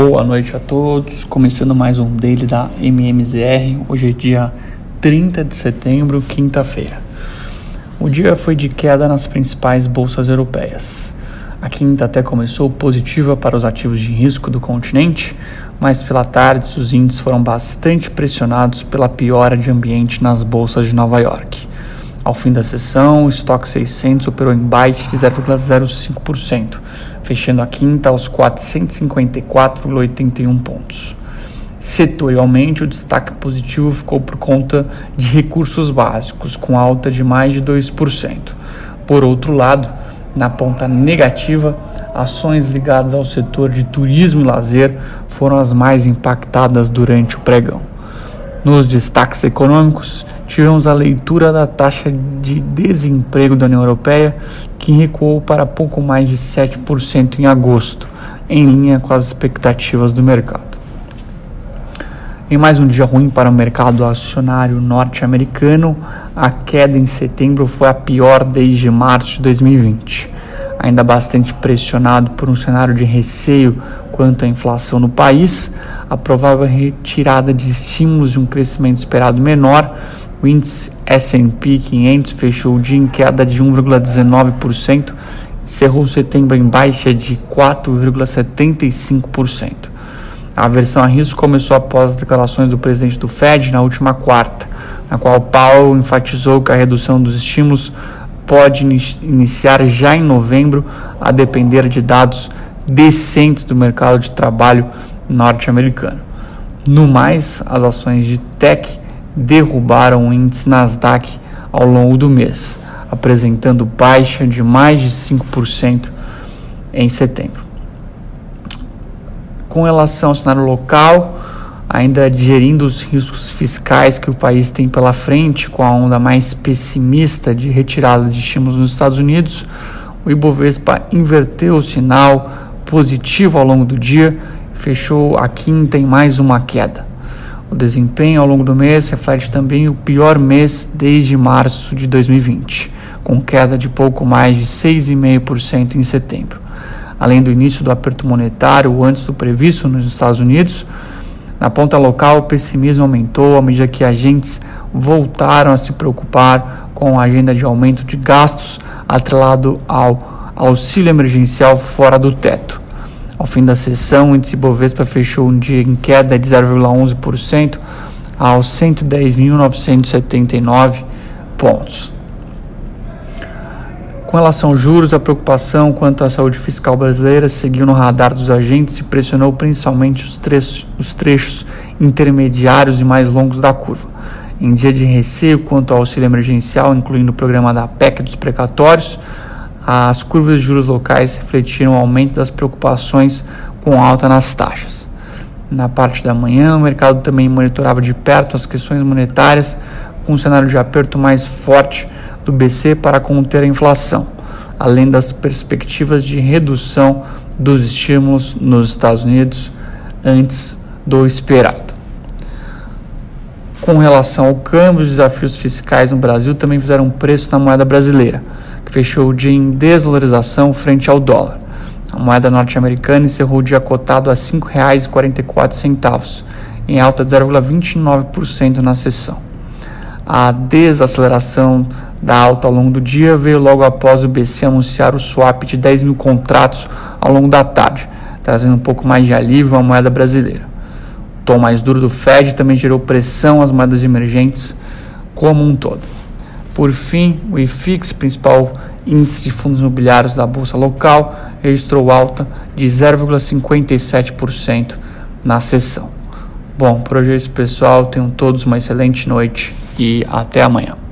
Boa noite a todos, começando mais um daily da MMZR. Hoje é dia 30 de setembro, quinta-feira. O dia foi de queda nas principais bolsas europeias. A quinta até começou positiva para os ativos de risco do continente, mas pela tarde os índices foram bastante pressionados pela piora de ambiente nas bolsas de Nova York. Ao fim da sessão, o estoque 600 operou em baixa de 0,05%, fechando a quinta aos 454,81 pontos. Setorialmente, o destaque positivo ficou por conta de recursos básicos, com alta de mais de 2%. Por outro lado, na ponta negativa, ações ligadas ao setor de turismo e lazer foram as mais impactadas durante o pregão. Nos destaques econômicos, tivemos a leitura da taxa de desemprego da União Europeia, que recuou para pouco mais de 7% em agosto, em linha com as expectativas do mercado. Em mais um dia ruim para o mercado acionário norte-americano, a queda em setembro foi a pior desde março de 2020. Ainda bastante pressionado por um cenário de receio quanto à inflação no país, a provável retirada de estímulos e um crescimento esperado menor o índice S&P 500 fechou o dia em queda de 1,19%, encerrou setembro em baixa de 4,75%. A aversão a risco começou após as declarações do presidente do Fed na última quarta, na qual Powell enfatizou que a redução dos estímulos pode iniciar já em novembro, a depender de dados decentes do mercado de trabalho norte-americano. No mais, as ações de tech derrubaram o índice Nasdaq ao longo do mês, apresentando baixa de mais de 5% em setembro. Com relação ao cenário local, ainda digerindo os riscos fiscais que o país tem pela frente, com a onda mais pessimista de retirada de estímulos nos Estados Unidos, o Ibovespa inverteu o sinal positivo ao longo do dia, fechou a quinta em mais uma queda. O desempenho ao longo do mês reflete também o pior mês desde março de 2020, com queda de pouco mais de 6,5% em setembro. Além do início do aperto monetário antes do previsto nos Estados Unidos, na ponta local o pessimismo aumentou à medida que agentes voltaram a se preocupar com a agenda de aumento de gastos atrelado ao auxílio emergencial fora do teto. Ao fim da sessão, o índice Bovespa fechou um dia em queda de 0,11% aos 110.979 pontos. Com relação aos juros, a preocupação quanto à saúde fiscal brasileira seguiu no radar dos agentes e pressionou principalmente os trechos, os trechos intermediários e mais longos da curva. Em dia de receio quanto ao auxílio emergencial, incluindo o programa da PEC dos precatórios, as curvas de juros locais refletiram o aumento das preocupações com alta nas taxas. Na parte da manhã, o mercado também monitorava de perto as questões monetárias, com um cenário de aperto mais forte do BC para conter a inflação, além das perspectivas de redução dos estímulos nos Estados Unidos antes do esperado. Com relação ao câmbio, os desafios fiscais no Brasil também fizeram preço na moeda brasileira que fechou o dia em desvalorização frente ao dólar. A moeda norte-americana encerrou o dia cotado a R$ 5,44, em alta de 0,29% na sessão. A desaceleração da alta ao longo do dia veio logo após o BC anunciar o swap de 10 mil contratos ao longo da tarde, trazendo um pouco mais de alívio à moeda brasileira. O tom mais duro do Fed também gerou pressão às moedas emergentes como um todo. Por fim, o IFIX, principal índice de fundos imobiliários da bolsa local, registrou alta de 0,57% na sessão. Bom, por hoje é isso, pessoal. Tenham todos uma excelente noite e até amanhã.